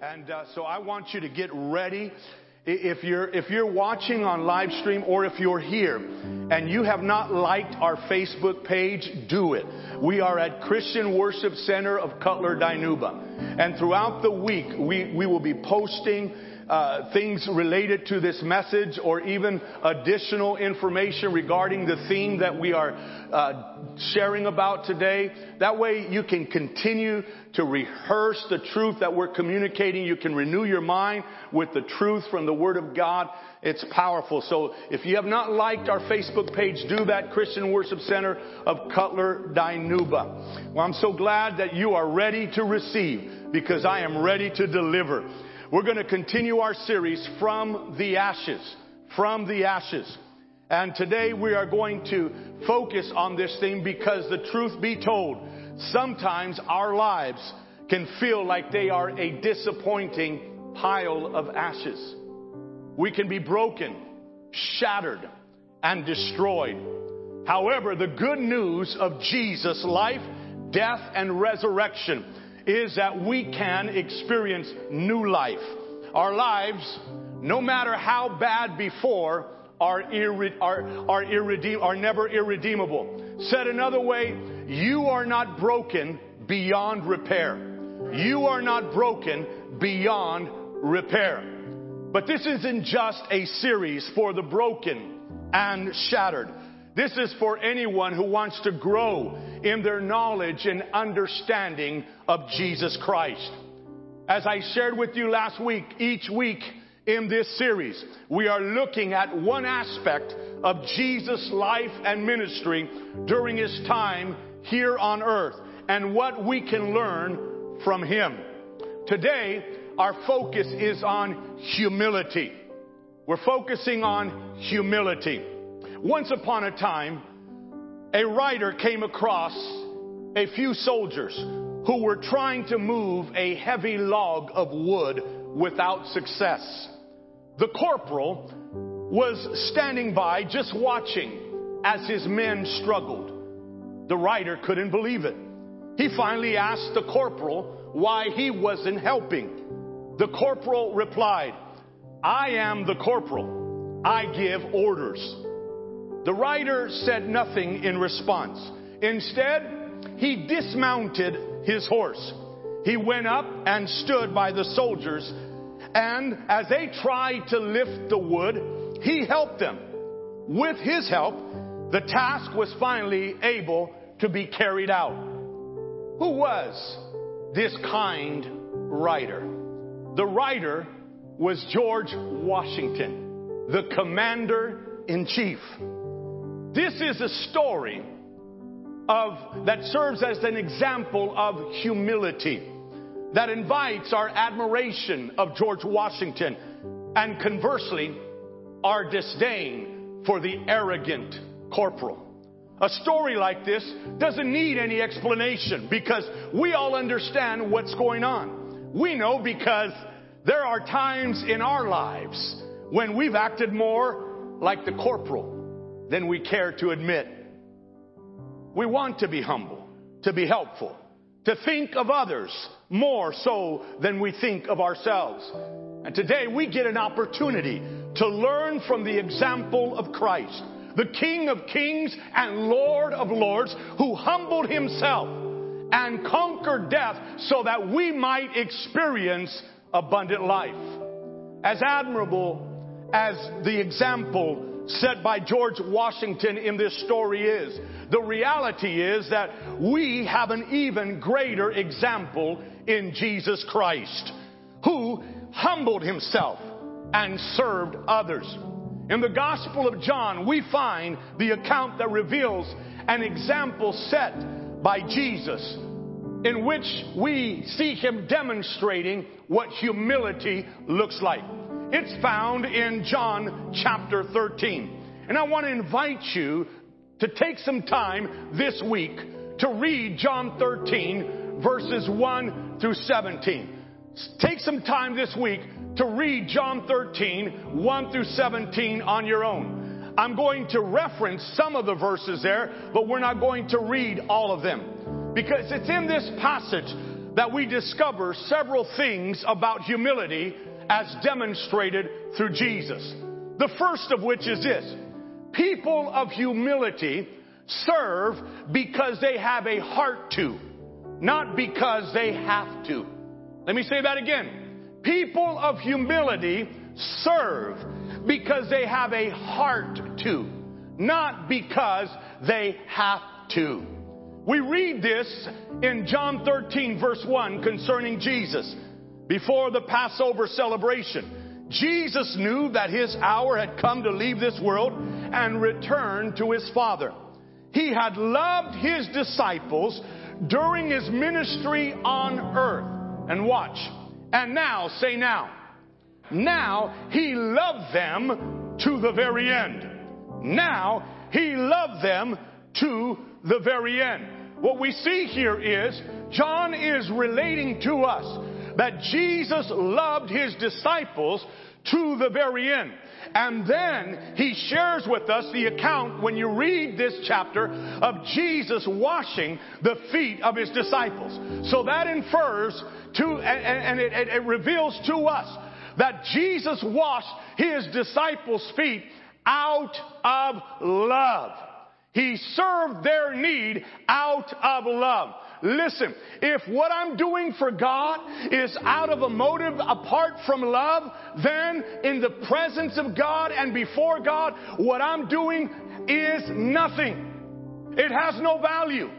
And uh, so I want you to get ready. If you're, if you're watching on live stream or if you're here and you have not liked our Facebook page, do it. We are at Christian Worship Center of Cutler, Dinuba. And throughout the week, we, we will be posting uh, things related to this message or even additional information regarding the theme that we are uh, sharing about today. That way you can continue to rehearse the truth that we're communicating. You can renew your mind with the truth from the Word of God. It's powerful. So if you have not liked our Facebook page, do that. Christian Worship Center of Cutler, Dinuba. Well, I'm so glad that you are ready to receive because I am ready to deliver. We're going to continue our series from the ashes. From the ashes. And today we are going to focus on this thing because the truth be told, sometimes our lives can feel like they are a disappointing pile of ashes. We can be broken, shattered, and destroyed. However, the good news of Jesus' life, death, and resurrection is that we can experience new life. Our lives, no matter how bad before, are, irre- are, are, are never irredeemable. Said another way, you are not broken beyond repair. You are not broken beyond repair. But this isn't just a series for the broken and shattered. This is for anyone who wants to grow in their knowledge and understanding of Jesus Christ. As I shared with you last week, each week in this series, we are looking at one aspect of Jesus' life and ministry during his time here on earth and what we can learn from him. Today, our focus is on humility. We're focusing on humility. Once upon a time, a rider came across a few soldiers who were trying to move a heavy log of wood without success. The corporal was standing by just watching as his men struggled. The rider couldn't believe it. He finally asked the corporal why he wasn't helping. The corporal replied, I am the corporal. I give orders. The rider said nothing in response. Instead, he dismounted his horse. He went up and stood by the soldiers, and as they tried to lift the wood, he helped them. With his help, the task was finally able to be carried out. Who was this kind rider? The rider was George Washington, the commander in chief. This is a story of, that serves as an example of humility that invites our admiration of George Washington and conversely, our disdain for the arrogant corporal. A story like this doesn't need any explanation because we all understand what's going on. We know because there are times in our lives when we've acted more like the corporal than we care to admit. We want to be humble, to be helpful, to think of others more so than we think of ourselves. And today we get an opportunity to learn from the example of Christ, the King of kings and Lord of lords, who humbled himself and conquered death so that we might experience abundant life. As admirable as the example set by George Washington in this story is. The reality is that we have an even greater example in Jesus Christ, who humbled himself and served others. In the Gospel of John, we find the account that reveals an example set by Jesus in which we see him demonstrating what humility looks like. It's found in John chapter 13. And I want to invite you to take some time this week to read John 13 verses 1 through 17. Take some time this week to read John 13, 1 through 17 on your own. I'm going to reference some of the verses there, but we're not going to read all of them. Because it's in this passage that we discover several things about humility as demonstrated through Jesus. The first of which is this. People of humility serve because they have a heart to, not because they have to. Let me say that again. People of humility serve because they have a heart to, not because they have to. We read this in John 13 verse 1 concerning Jesus before the Passover celebration. Jesus knew that his hour had come to leave this world and return to his Father. He had loved his disciples during his ministry on earth. And watch. And now, say now. Now he loved them to the very end. Now he loved them to the very end. What we see here is John is relating to us that Jesus loved his disciples to the very end. And then he shares with us the account when you read this chapter of Jesus washing the feet of his disciples. So that infers to, and, it, it reveals to us that Jesus washed his disciples' feet out of love. He served their need out of love. Listen, if what I'm doing for God is out of a motive apart from love, then in the presence of God and before God, what I'm doing is nothing. It has no value.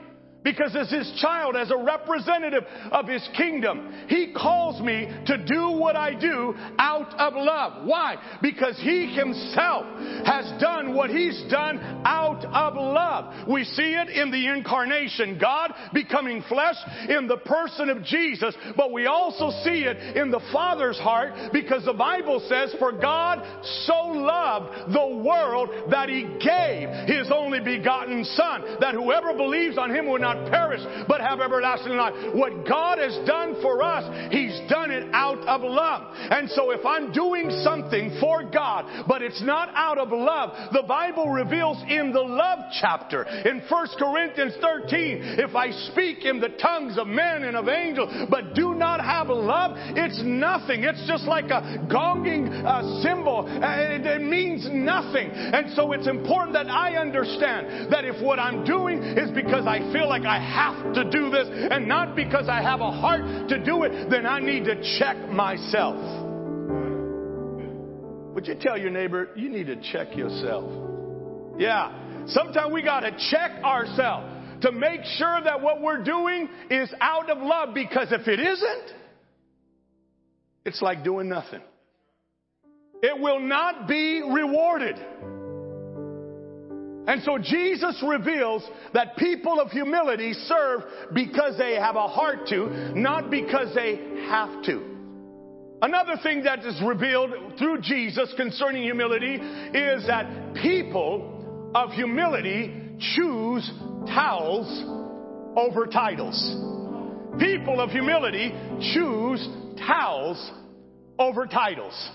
Because as his child, as a representative of his kingdom, he calls me to do what I do out of love. Why? Because he himself has done what he's done out of love. We see it in the incarnation, God becoming flesh in the person of Jesus, but we also see it in the Father's heart because the Bible says, For God so loved the world that he gave his only begotten Son, that whoever believes on him would not not perish, but have everlasting life. What God has done for us, He's done it out of love. And so if I'm doing something for God, but it's not out of love, the Bible reveals in the love chapter, in 1 Corinthians 13, if I speak in the tongues of men and of angels, but do not have love, it's nothing. It's just like a gonging uh, cymbal. It, it means nothing. And so it's important that I understand that if what I'm doing is because I feel like like I have to do this and not because I have a heart to do it, then I need to check myself. Would you tell your neighbor, you need to check yourself? Yeah. Sometimes we got to check ourselves to make sure that what we're doing is out of love because if it isn't, it's like doing nothing. It will not be rewarded. And so Jesus reveals that people of humility serve because they have a heart to, not because they have to. Another thing that is revealed through Jesus concerning humility is that people of humility choose towels over titles. People of humility choose towels over titles.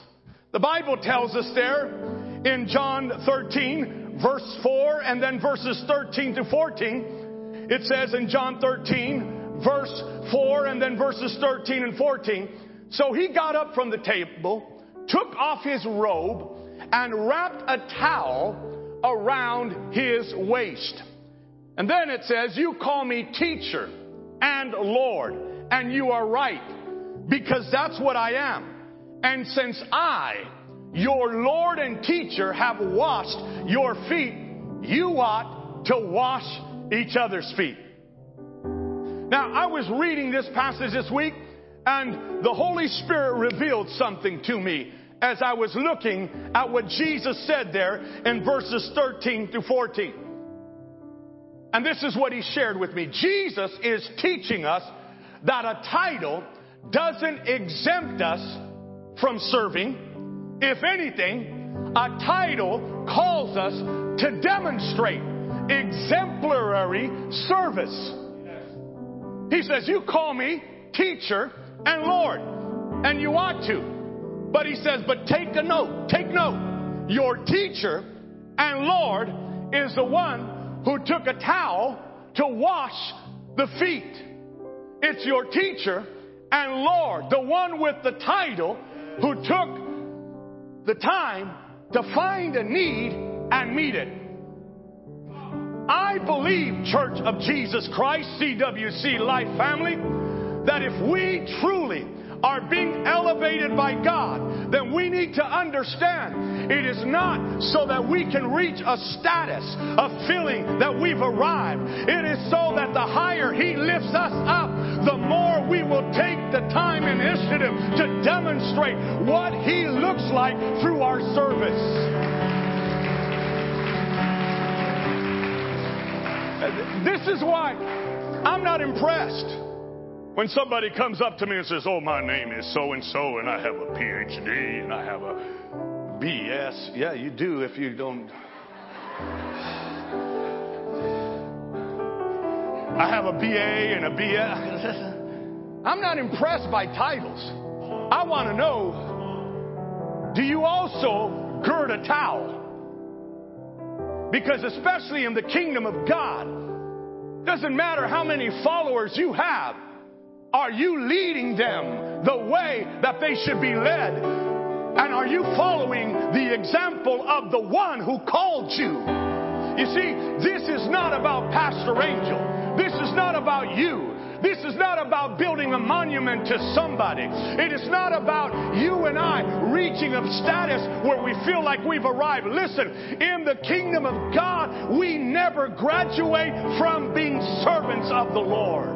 The Bible tells us there in John 13, verse 4 and then verses 13 to 14. It says in John 13, verse 4 and then verses 13 and 14. So he got up from the table, took off his robe, and wrapped a towel around his waist. And then it says, You call me teacher and Lord, and you are right, because that's what I am. And since I, your Lord and teacher have washed your feet, you ought to wash each other's feet. Now, I was reading this passage this week, and the Holy Spirit revealed something to me as I was looking at what Jesus said there in verses 13 to 14. And this is what he shared with me. Jesus is teaching us that a title doesn't exempt us from serving if anything, a title calls us to demonstrate exemplary service. He says, You call me teacher and Lord, and you ought to. But he says, But take a note, take note. Your teacher and Lord is the one who took a towel to wash the feet. It's your teacher and Lord, the one with the title who took the time to find a need and meet it. I believe, Church of Jesus Christ, CWC Life Family, that if we truly are being elevated by God, then we need to understand it is not so that we can reach a status of feeling that we've arrived. It is so that the higher He lifts us up, the more we will take the time and initiative to demonstrate what He looks like through our service. This is why I'm not impressed when somebody comes up to me and says, Oh, my name is so and so, and I have a PhD and I have a BS. Yeah, you do if you don't. I have a BA and a BS. I'm not impressed by titles. I want to know do you also gird a towel? Because, especially in the kingdom of God, doesn't matter how many followers you have, are you leading them the way that they should be led? And are you following the example of the one who called you? You see, this is not about Pastor Angel. Not about you. This is not about building a monument to somebody. It is not about you and I reaching a status where we feel like we've arrived. Listen, in the kingdom of God, we never graduate from being servants of the Lord.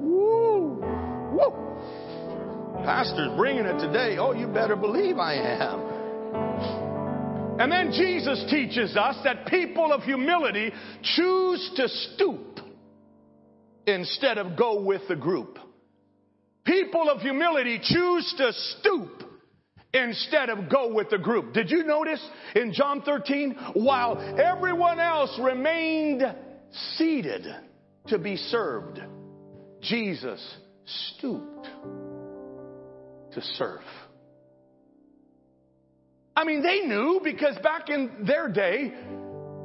Woo! Woo! Pastor's bringing it today. Oh, you better believe I am. And then Jesus teaches us that people of humility choose to stoop instead of go with the group. People of humility choose to stoop instead of go with the group. Did you notice in John 13, while everyone else remained seated to be served, Jesus stooped to serve. I mean, they knew because back in their day,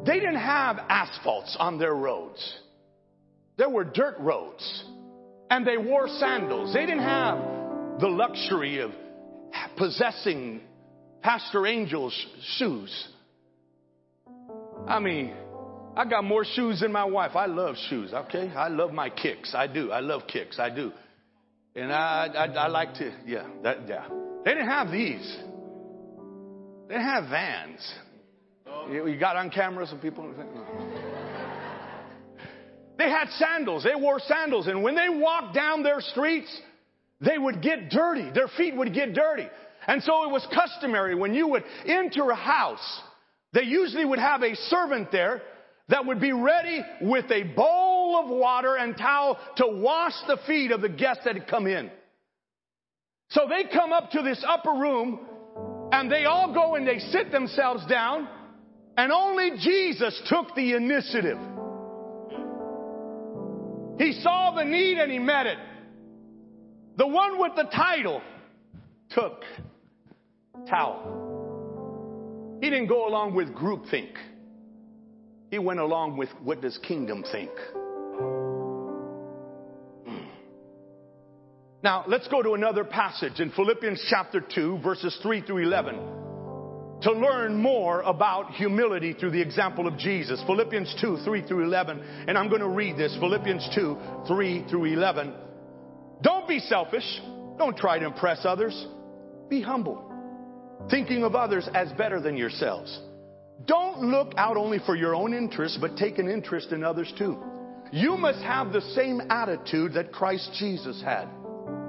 they didn't have asphalts on their roads. There were dirt roads. And they wore sandals. They didn't have the luxury of possessing Pastor Angel's shoes. I mean, I got more shoes than my wife. I love shoes, okay? I love my kicks. I do. I love kicks. I do. And I, I, I like to, yeah, that, yeah. They didn't have these. They didn't have vans. You, you got on camera some people. They had sandals. They wore sandals. And when they walked down their streets, they would get dirty. Their feet would get dirty. And so it was customary when you would enter a house, they usually would have a servant there that would be ready with a bowl of water and towel to wash the feet of the guests that had come in. So they come up to this upper room and they all go and they sit themselves down and only Jesus took the initiative. He saw the need and he met it. The one with the title took towel. He didn't go along with groupthink. He went along with what does kingdom think? Now, let's go to another passage in Philippians chapter 2, verses 3 through 11, to learn more about humility through the example of Jesus. Philippians 2, 3 through 11, and I'm going to read this Philippians 2, 3 through 11. Don't be selfish. Don't try to impress others. Be humble, thinking of others as better than yourselves. Don't look out only for your own interests, but take an interest in others too. You must have the same attitude that Christ Jesus had.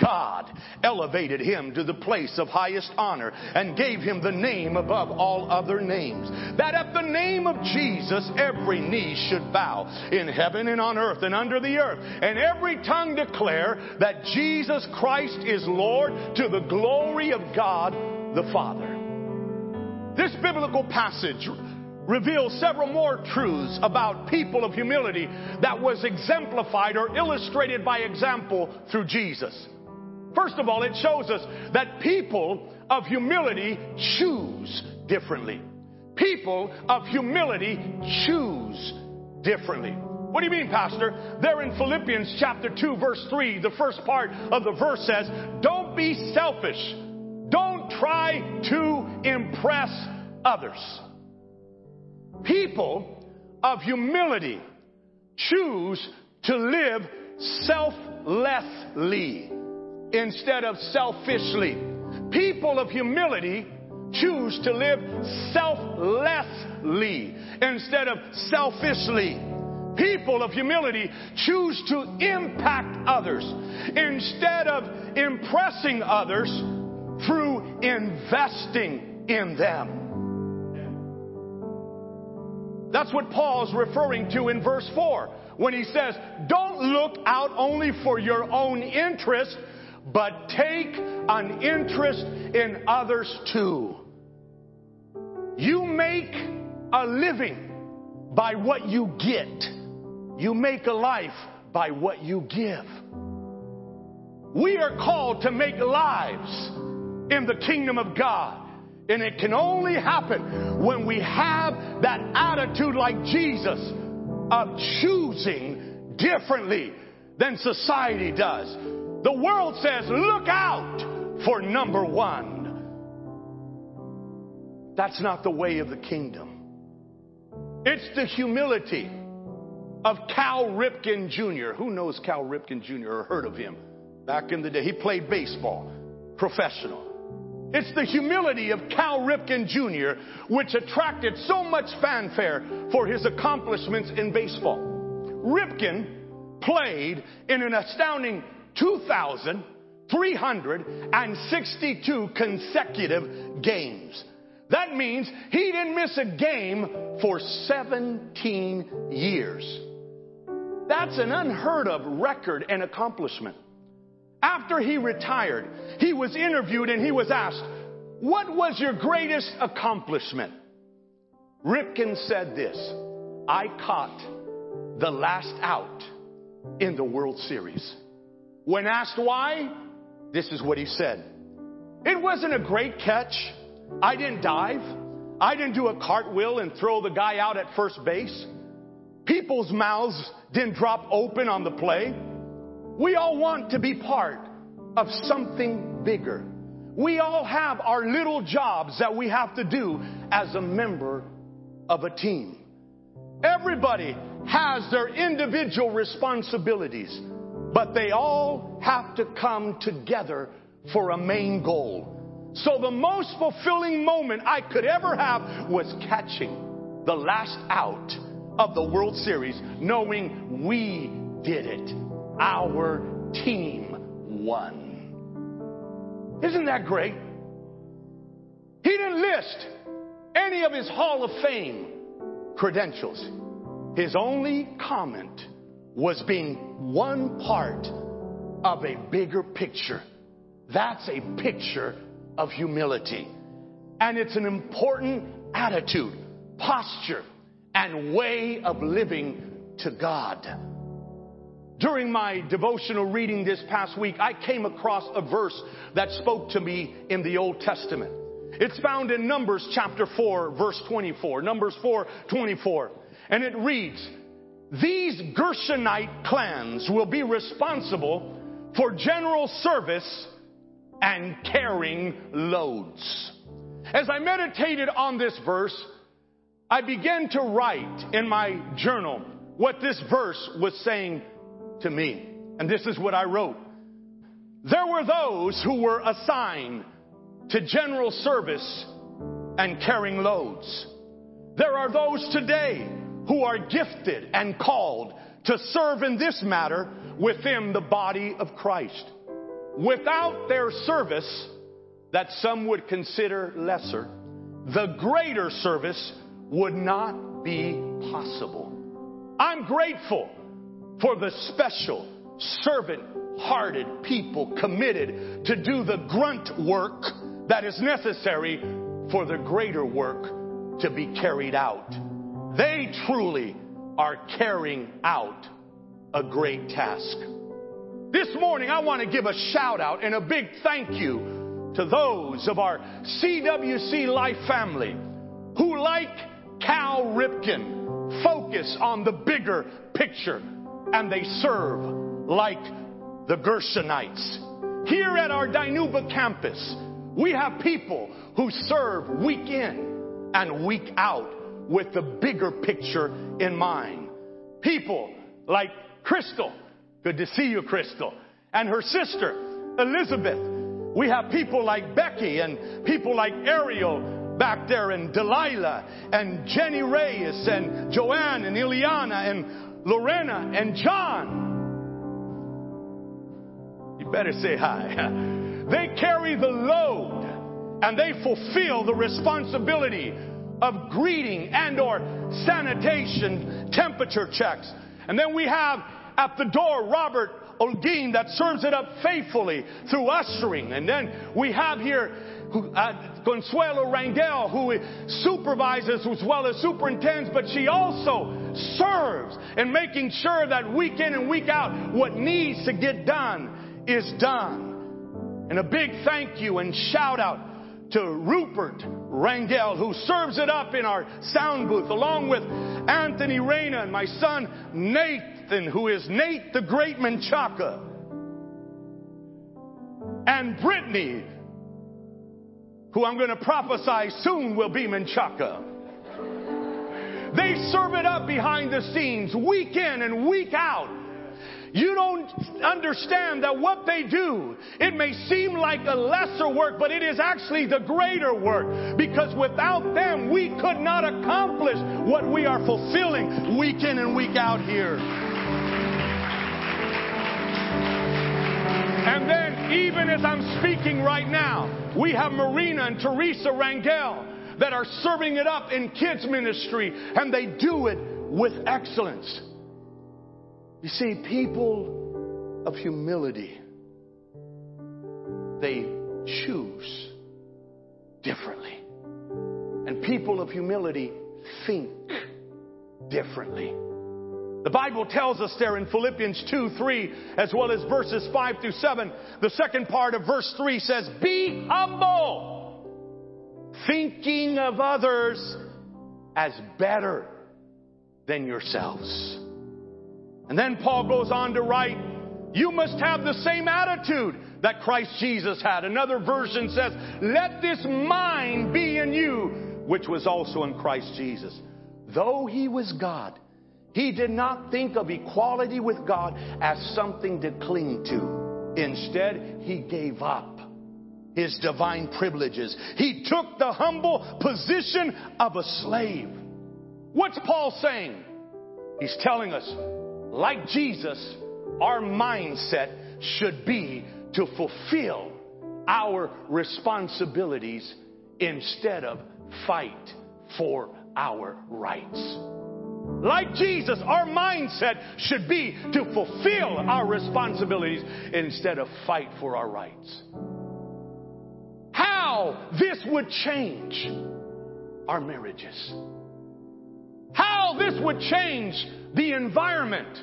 God elevated him to the place of highest honor and gave him the name above all other names. That at the name of Jesus, every knee should bow in heaven and on earth and under the earth, and every tongue declare that Jesus Christ is Lord to the glory of God the Father. This biblical passage reveals several more truths about people of humility that was exemplified or illustrated by example through Jesus. First of all, it shows us that people of humility choose differently. People of humility choose differently. What do you mean, Pastor? There in Philippians chapter 2, verse 3, the first part of the verse says, Don't be selfish. Don't try to impress others. People of humility choose to live selflessly instead of selfishly. People of humility choose to live selflessly instead of selfishly. People of humility choose to impact others instead of impressing others through investing in them. That's what Paul's referring to in verse 4 when he says, Don't look out only for your own interest, but take an interest in others too. You make a living by what you get. You make a life by what you give. We are called to make lives in the kingdom of God. And it can only happen when we have that attitude like Jesus of choosing differently than society does. The world says, look out for number one. That's not the way of the kingdom. It's the humility of Cal Ripken Jr. Who knows Cal Ripken Jr. or heard of him? Back in the day, he played baseball, professional. It's the humility of Cal Ripken Jr. which attracted so much fanfare for his accomplishments in baseball. Ripken played in an astounding 2,362 consecutive games. That means he didn't miss a game for 17 years. That's an unheard of record and accomplishment. After he retired, he was interviewed and he was asked, What was your greatest accomplishment? Ripken said this I caught the last out in the World Series. When asked why, this is what he said It wasn't a great catch. I didn't dive. I didn't do a cartwheel and throw the guy out at first base. People's mouths didn't drop open on the play. We all want to be part of something bigger. We all have our little jobs that we have to do as a member of a team. Everybody has their individual responsibilities, but they all have to come together for a main goal. So the most fulfilling moment I could ever have was catching the last out of the World Series, knowing we did it. Our team won. Isn't that great? He didn't list any of his Hall of Fame credentials. His only comment was being one part of a bigger picture. That's a picture of humility. And it's an important attitude, posture, and way of living to God. During my devotional reading this past week, I came across a verse that spoke to me in the Old Testament. It's found in Numbers chapter 4, verse 24. Numbers 4, 24. And it reads, These Gershonite clans will be responsible for general service and carrying loads. As I meditated on this verse, I began to write in my journal what this verse was saying to me. And this is what I wrote. There were those who were assigned to general service and carrying loads. There are those today who are gifted and called to serve in this matter within the body of Christ. Without their service, that some would consider lesser, the greater service would not be possible. I'm grateful for the special, servant hearted people committed to do the grunt work that is necessary for the greater work to be carried out. They truly are carrying out a great task. This morning, I want to give a shout out and a big thank you to those of our CWC Life family who, like Cal Ripken, focus on the bigger picture and they serve like the Gershonites. Here at our Dinuba campus, we have people who serve week in and week out with the bigger picture in mind. People like Crystal. Good to see you, Crystal. And her sister, Elizabeth. We have people like Becky and people like Ariel back there and Delilah and Jenny Reyes and Joanne and Ileana and Lorena and John. You better say hi. They carry the load and they fulfill the responsibility of greeting and or sanitation temperature checks. And then we have at the door Robert Olguin that serves it up faithfully through ushering. And then we have here uh, Consuelo Rangel who supervises as well as superintends, but she also serves in making sure that week in and week out what needs to get done is done. And a big thank you and shout out to Rupert Rangel, who serves it up in our sound booth, along with Anthony Reyna and my son Nathan, who is Nate the Great Menchaca, and Brittany, who I'm going to prophesy soon will be Menchaca. They serve it up behind the scenes, week in and week out you don't understand that what they do, it may seem like a lesser work, but it is actually the greater work. Because without them, we could not accomplish what we are fulfilling week in and week out here. And then, even as I'm speaking right now, we have Marina and Teresa Rangel that are serving it up in kids ministry, and they do it with excellence. You see, people of humility, they choose differently. And people of humility think differently. The Bible tells us there in Philippians 2 3, as well as verses 5 through 7, the second part of verse 3 says, Be humble, thinking of others as better than yourselves. And then Paul goes on to write, you must have the same attitude that Christ Jesus had. Another version says, let this mind be in you, which was also in Christ Jesus. Though he was God, he did not think of equality with God as something to cling to. Instead, he gave up his divine privileges. He took the humble position of a slave. What's Paul saying? He's telling us like Jesus, our mindset should be to fulfill our responsibilities instead of fight for our rights. Like Jesus, our mindset should be to fulfill our responsibilities instead of fight for our rights. How this would change our marriages. How this would change the environment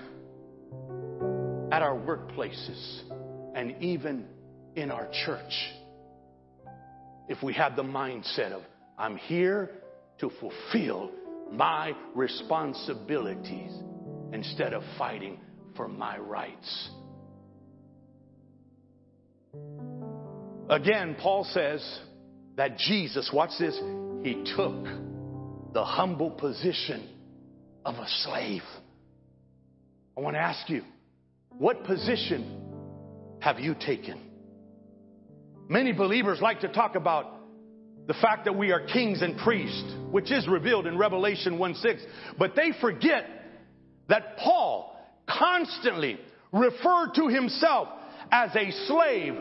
at our workplaces and even in our church. If we had the mindset of, I'm here to fulfill my responsibilities instead of fighting for my rights. Again, Paul says that Jesus, watch this, he took the humble position of a slave. I want to ask you, what position have you taken? Many believers like to talk about the fact that we are kings and priests, which is revealed in Revelation 1 6, but they forget that Paul constantly referred to himself as a slave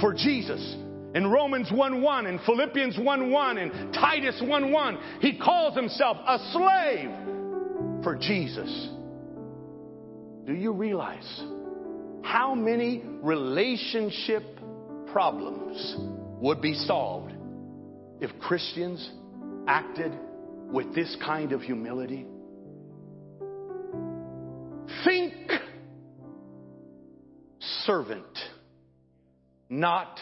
for Jesus. In Romans 1 1, in Philippians 1 1, in Titus 1 1, he calls himself a slave for Jesus. Do you realize how many relationship problems would be solved if Christians acted with this kind of humility? Think servant, not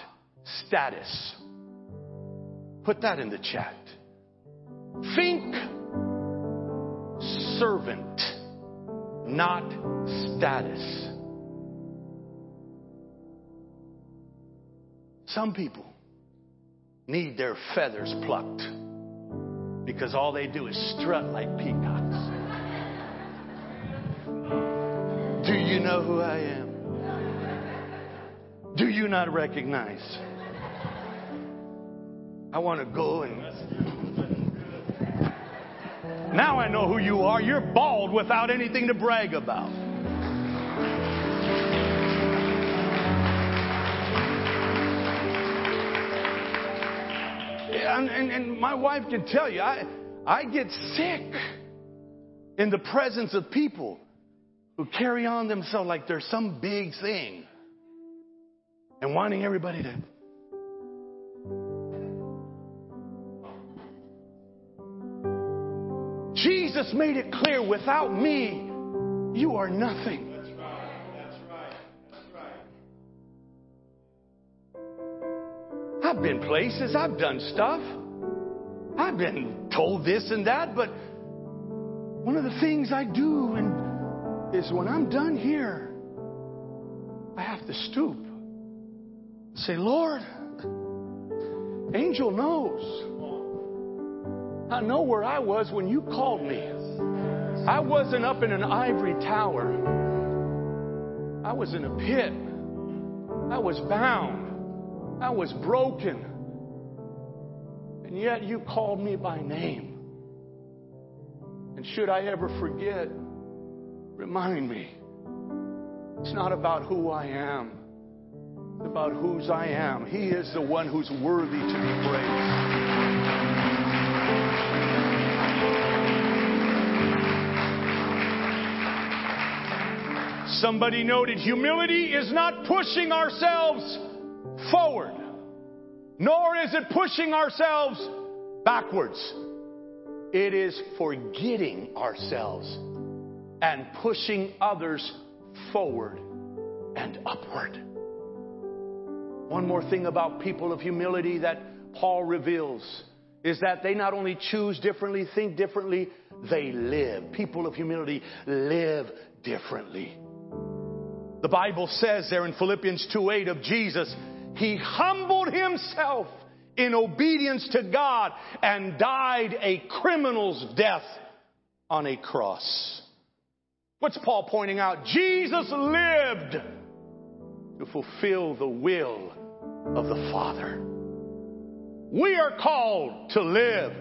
status. Put that in the chat. Think servant, not status. Some people need their feathers plucked because all they do is strut like peacocks. Do you know who I am? Do you not recognize? I want to go and. Now I know who you are. You're bald without anything to brag about. And, and, and, my wife can tell you, I, I get sick in the presence of people who carry on themselves like they're some big thing and wanting everybody to. Jesus made it clear without me, you are nothing. That's right. That's right. That's right. I've been places, I've done stuff. I've been told this and that, but one of the things I do and is when I'm done here, I have to stoop. Say, Lord, Angel knows. I know where I was when you called me. I wasn't up in an ivory tower. I was in a pit. I was bound. I was broken. And yet you called me by name. And should I ever forget, remind me. It's not about who I am It's about whose I am. He is the one who's worthy to be praised. Somebody noted humility is not pushing ourselves forward, nor is it pushing ourselves backwards. It is forgetting ourselves and pushing others forward and upward. One more thing about people of humility that Paul reveals is that they not only choose differently, think differently, they live. People of humility live differently. The Bible says there in Philippians 2 8 of Jesus, He humbled Himself in obedience to God and died a criminal's death on a cross. What's Paul pointing out? Jesus lived to fulfill the will of the Father. We are called to live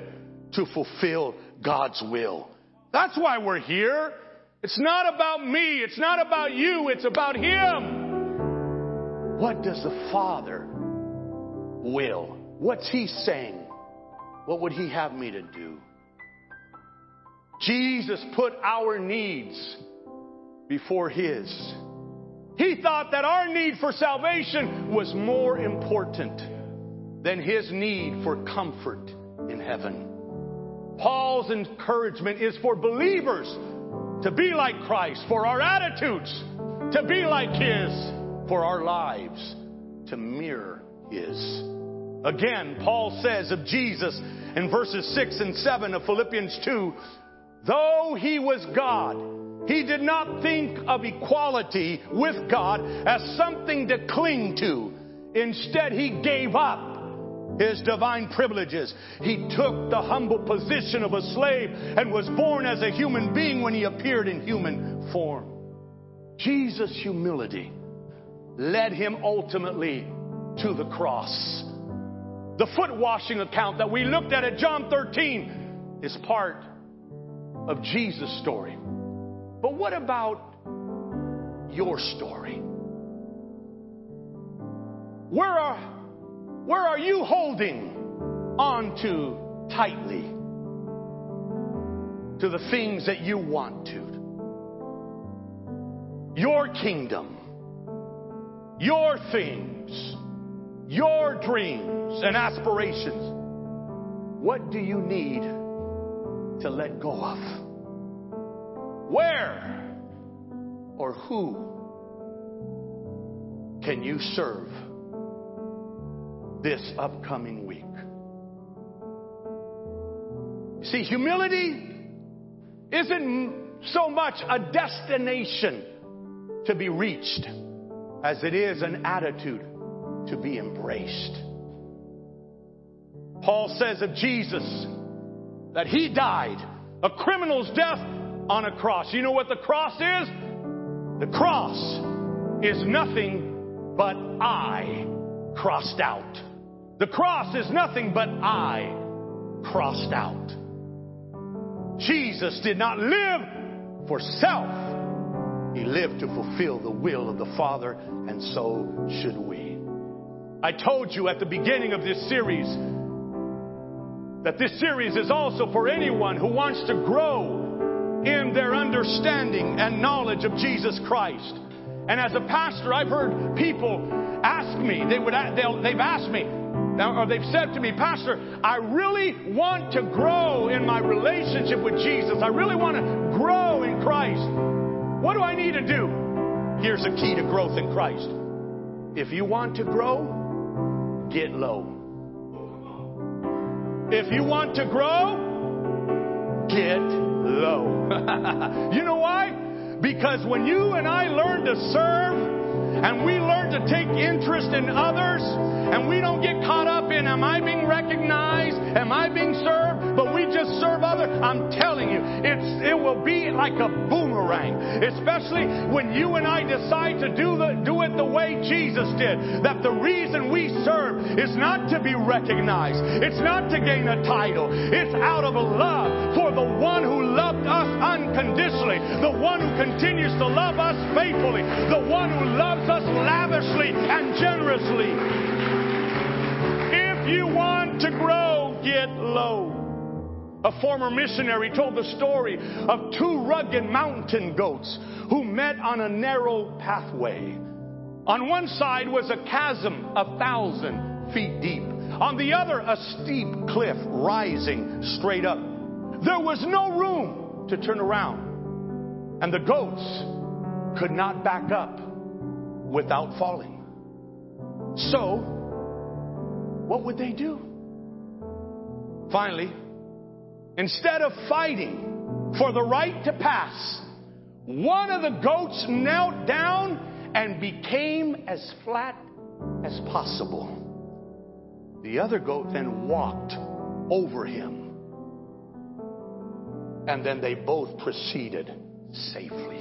to fulfill God's will. That's why we're here. It's not about me. It's not about you. It's about Him. What does the Father will? What's He saying? What would He have me to do? Jesus put our needs before His. He thought that our need for salvation was more important than his need for comfort in heaven. Paul's encouragement is for believers to be like Christ, for our attitudes to be like his, for our lives to mirror his. Again, Paul says of Jesus in verses 6 and 7 of Philippians 2, though he was God, he did not think of equality with God as something to cling to. Instead, he gave up his divine privileges. He took the humble position of a slave and was born as a human being when he appeared in human form. Jesus' humility led him ultimately to the cross. The foot washing account that we looked at at John 13 is part of Jesus' story. But what about your story? Where are, where are you holding on to tightly to the things that you want to? Your kingdom, your things, your dreams and aspirations. What do you need to let go of? Where or who can you serve this upcoming week? See, humility isn't so much a destination to be reached as it is an attitude to be embraced. Paul says of Jesus that he died a criminal's death on a cross. You know what the cross is? The cross is nothing but I crossed out. The cross is nothing but I crossed out. Jesus did not live for self. He lived to fulfill the will of the Father, and so should we. I told you at the beginning of this series that this series is also for anyone who wants to grow in their understanding and knowledge of Jesus Christ. And as a pastor, I've heard people ask me, they would, they've asked me, or uh, they've said to me, Pastor, I really want to grow in my relationship with Jesus. I really want to grow in Christ. What do I need to do? Here's a key to growth in Christ. If you want to grow, get low. If you want to grow, get low. you know why? Because when you and I learn to serve, and we learn to take interest in others and we don't get caught up in am I being recognized? Am I being served? But we just serve others. I'm telling you, it's it will be like a boomerang. Especially when you and I decide to do the do it the way Jesus did. That the reason we serve is not to be recognized. It's not to gain a title. It's out of a love for the one who loved us unconditionally, the one who continues to love us faithfully, the one who loves us lavishly and generously. If you want to grow, get low. A former missionary told the story of two rugged mountain goats who met on a narrow pathway. On one side was a chasm a thousand feet deep. On the other, a steep cliff rising straight up. There was no room to turn around, and the goats could not back up without falling. So, what would they do? Finally, instead of fighting for the right to pass, one of the goats knelt down and became as flat as possible. The other goat then walked over him. And then they both proceeded safely.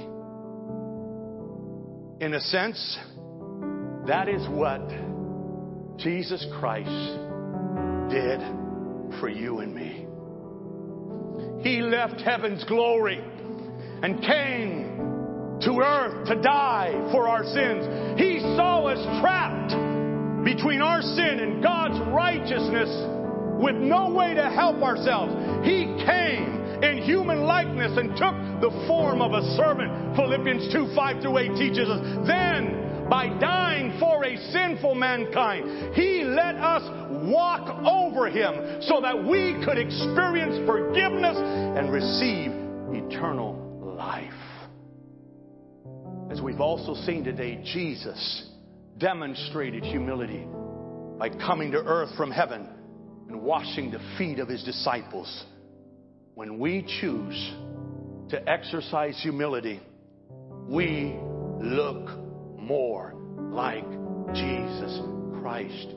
In a sense, that is what Jesus Christ did for you and me. He left heaven's glory and came to earth to die for our sins. He saw us trapped between our sin and God's righteousness with no way to help ourselves. He came in human likeness and took the form of a servant. Philippians 2 5 through 8 teaches us. Then, by dying for a sinful mankind, He let us walk over Him so that we could experience forgiveness and receive eternal life. As we've also seen today, Jesus demonstrated humility by coming to earth from heaven and washing the feet of his disciples. When we choose to exercise humility, we look more like Jesus Christ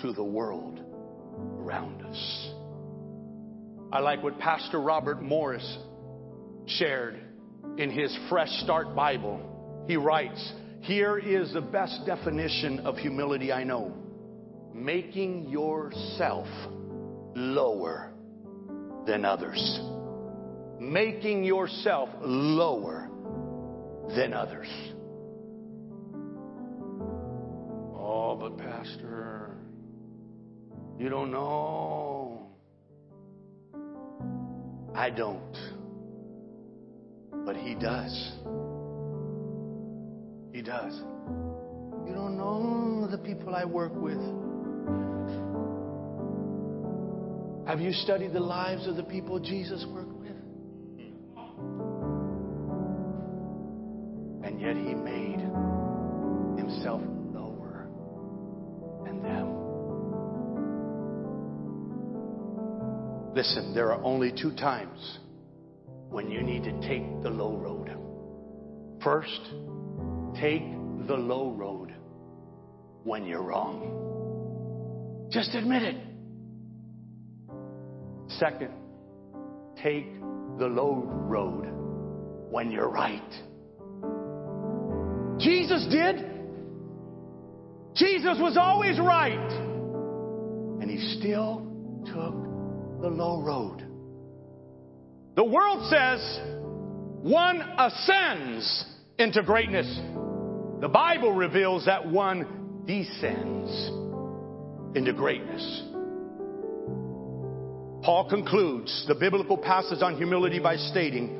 to the world around us. I like what Pastor Robert Morris shared in his Fresh Start Bible. He writes, Here is the best definition of humility I know making yourself lower than others. Making yourself lower than others. Oh, but Pastor, you don't know. I don't. But he does. He does. You don't know the people I work with. Have you studied the lives of the people Jesus worked with? And yet he made himself lower than them. Listen, there are only two times when you need to take the low road. First, take the low road when you're wrong. Just admit it. Second, take the low road when you're right. Jesus did. Jesus was always right. And he still took the low road. The world says one ascends into greatness. The Bible reveals that one descends into greatness. Paul concludes the biblical passage on humility by stating,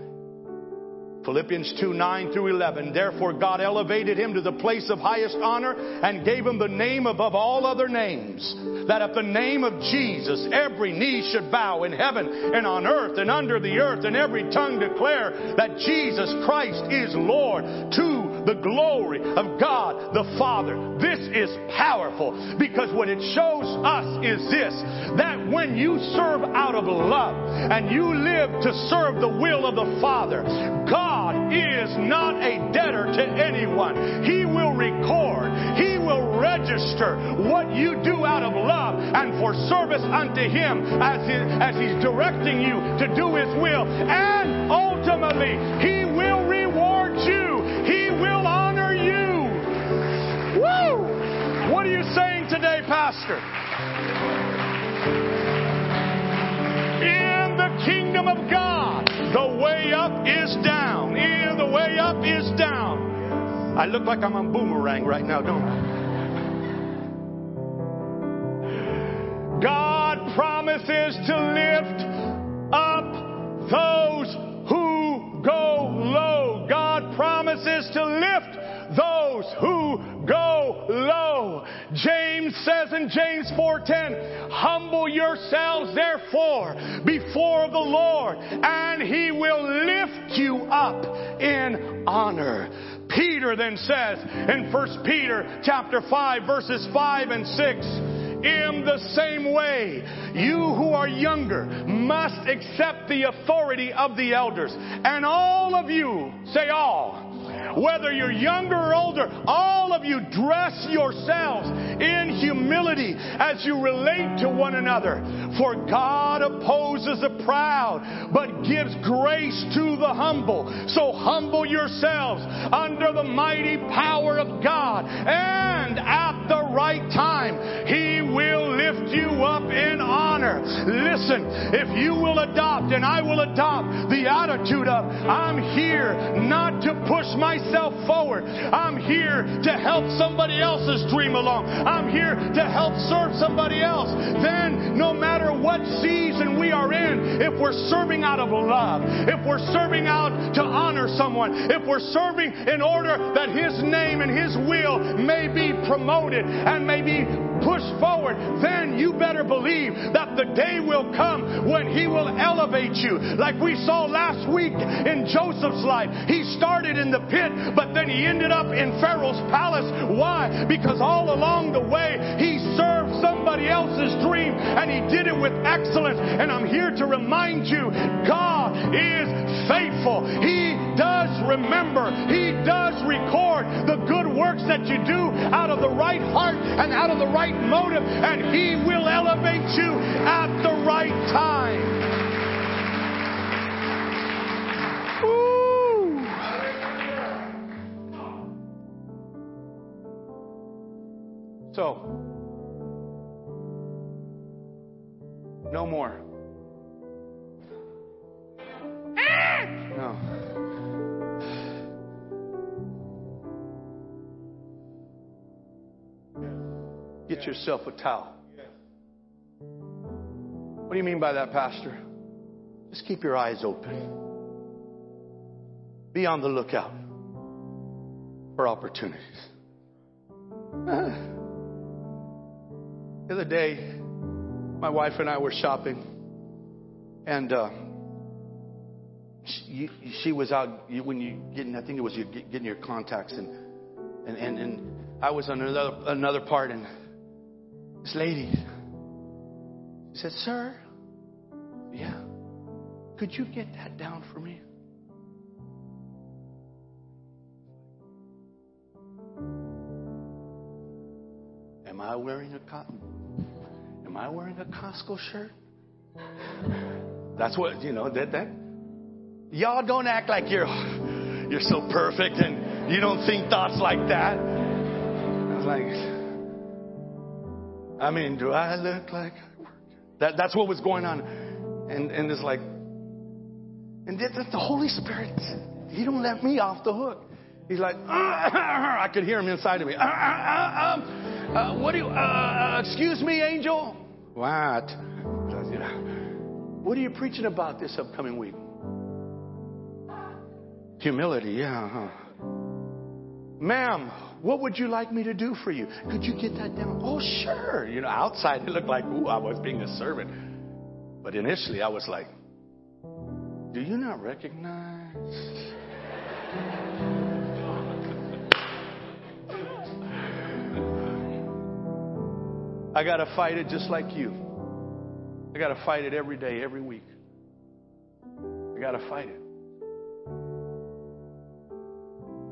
Philippians 2 9 through 11. Therefore, God elevated him to the place of highest honor and gave him the name above all other names. That at the name of Jesus, every knee should bow in heaven and on earth and under the earth, and every tongue declare that Jesus Christ is Lord to the glory of God the Father. This is powerful because what it shows us is this that when you serve out of love and you live to serve the will of the Father, God is not a debtor to anyone. He will record, He will register what you do out of love and for service unto Him as, he, as He's directing you to do His will. And ultimately, He will reward will honor you. Woo! What are you saying today, Pastor? In the kingdom of God, the way up is down. In the way up is down. I look like I'm on boomerang right now, don't I? God promises to lift up those Promises to lift those who go low. James says in James 4:10, "Humble yourselves therefore before the Lord, and he will lift you up in honor." Peter then says in 1 Peter chapter 5 verses 5 and 6, in the same way, you who are younger must accept the authority of the elders. And all of you, say all, whether you're younger or older, all of you dress yourselves in humility as you relate to one another. For God opposes the proud, but gives grace to the humble. So humble yourselves under the mighty power of God, and at the right time, He will lift you up in honor. Listen, if you will adopt, and I will adopt the attitude of, I'm here not to push myself forward. I'm here to help somebody else's dream along. I'm here to help serve somebody else. Then, no matter what season we are in, if we're serving out of love, if we're serving out to honor someone, if we're serving in order that His name and His will may be promoted and may be pushed forward, then you better believe that the day will come when He will elevate you. Like we saw last week in Joseph's life. He started in the pit, but then he ended up in Pharaoh's palace. Why? Because all along the way, he served somebody else's dream and he did it with excellence. And I'm here to remind you God is faithful. He does remember, He does record the good works that you do out of the right heart and out of the right motive, and He will elevate you at the right time. So, no more. Ah! No. Get yourself a towel. What do you mean by that, Pastor? Just keep your eyes open. Be on the lookout for opportunities. The other day, my wife and I were shopping And uh, she, she was out when you getting. I think it was you getting your contacts, and and and, and I was on another another part, and this lady said, "Sir, yeah, could you get that down for me?" Am I wearing a cotton? Am I wearing a Costco shirt? That's what you know. That that y'all don't act like you're you're so perfect and you don't think thoughts like that. I was like, I mean, do I look like that? That's what was going on, and and it's like, and that's the Holy Spirit. He don't let me off the hook. He's like, I could hear him inside of me. Uh, uh, uh, uh, what do you? Uh, uh, excuse me, angel. What? What are you preaching about this upcoming week? Humility, yeah. Ma'am, what would you like me to do for you? Could you get that down? Oh, sure. You know, outside it looked like, ooh, I was being a servant. But initially I was like, do you not recognize? I got to fight it just like you. I got to fight it every day, every week. I got to fight it.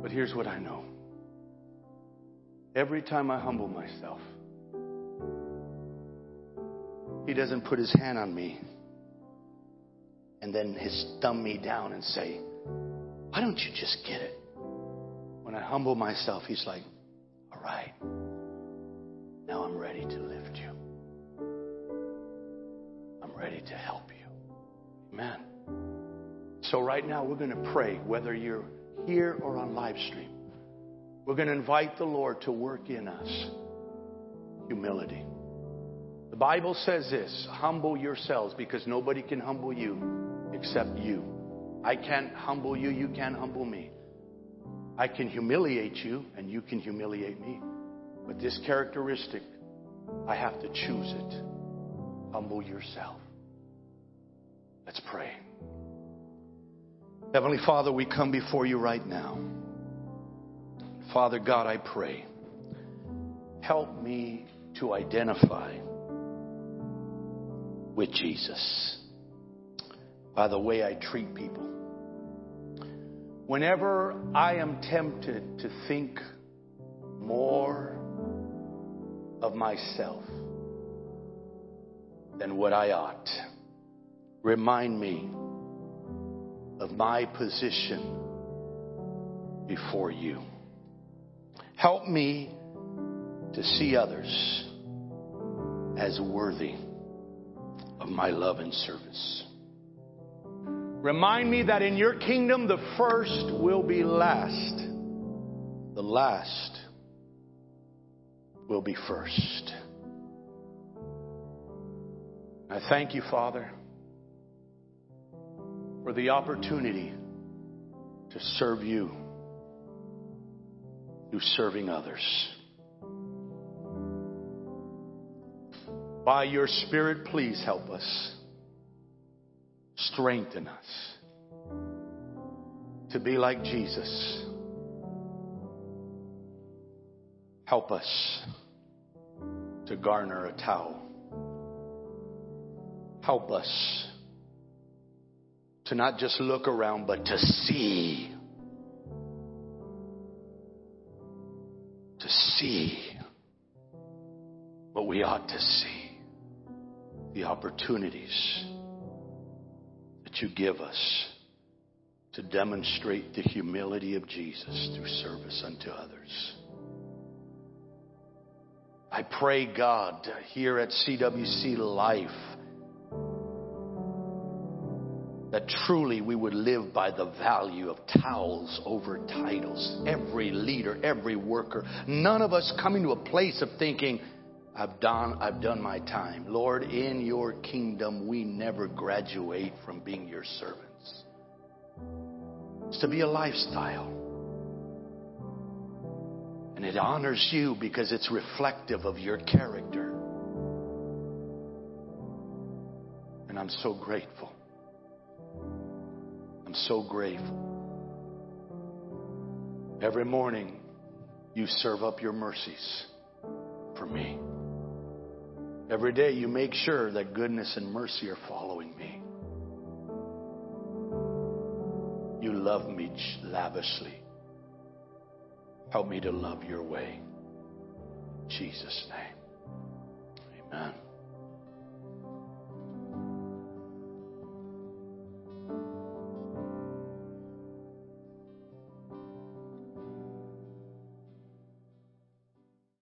But here's what I know every time I humble myself, He doesn't put His hand on me and then His thumb me down and say, Why don't you just get it? When I humble myself, He's like, All right, now I'm ready to lift you I'm ready to help you. Amen. So, right now, we're going to pray, whether you're here or on live stream. We're going to invite the Lord to work in us humility. The Bible says this humble yourselves because nobody can humble you except you. I can't humble you, you can't humble me. I can humiliate you, and you can humiliate me. But this characteristic, I have to choose it. Humble yourself. Let's pray. Heavenly Father, we come before you right now. Father God, I pray, help me to identify with Jesus by the way I treat people. Whenever I am tempted to think more of myself than what I ought, remind me of my position before you. Help me to see others as worthy of my love and service. Remind me that in your kingdom, the first will be last, the last will be first. I thank you, Father for the opportunity to serve you through serving others. By your Spirit, please help us. Strengthen us to be like Jesus. Help us to garner a towel. Help us to not just look around, but to see. To see what we ought to see. The opportunities that you give us to demonstrate the humility of Jesus through service unto others. I pray, God, here at CWC Life, that truly we would live by the value of towels over titles. Every leader, every worker, none of us coming to a place of thinking, I've done, I've done my time. Lord, in your kingdom, we never graduate from being your servants. It's to be a lifestyle. And it honors you because it's reflective of your character. And I'm so grateful. So grateful. Every morning, you serve up your mercies for me. Every day, you make sure that goodness and mercy are following me. You love me lavishly. Help me to love your way. In Jesus' name. Amen.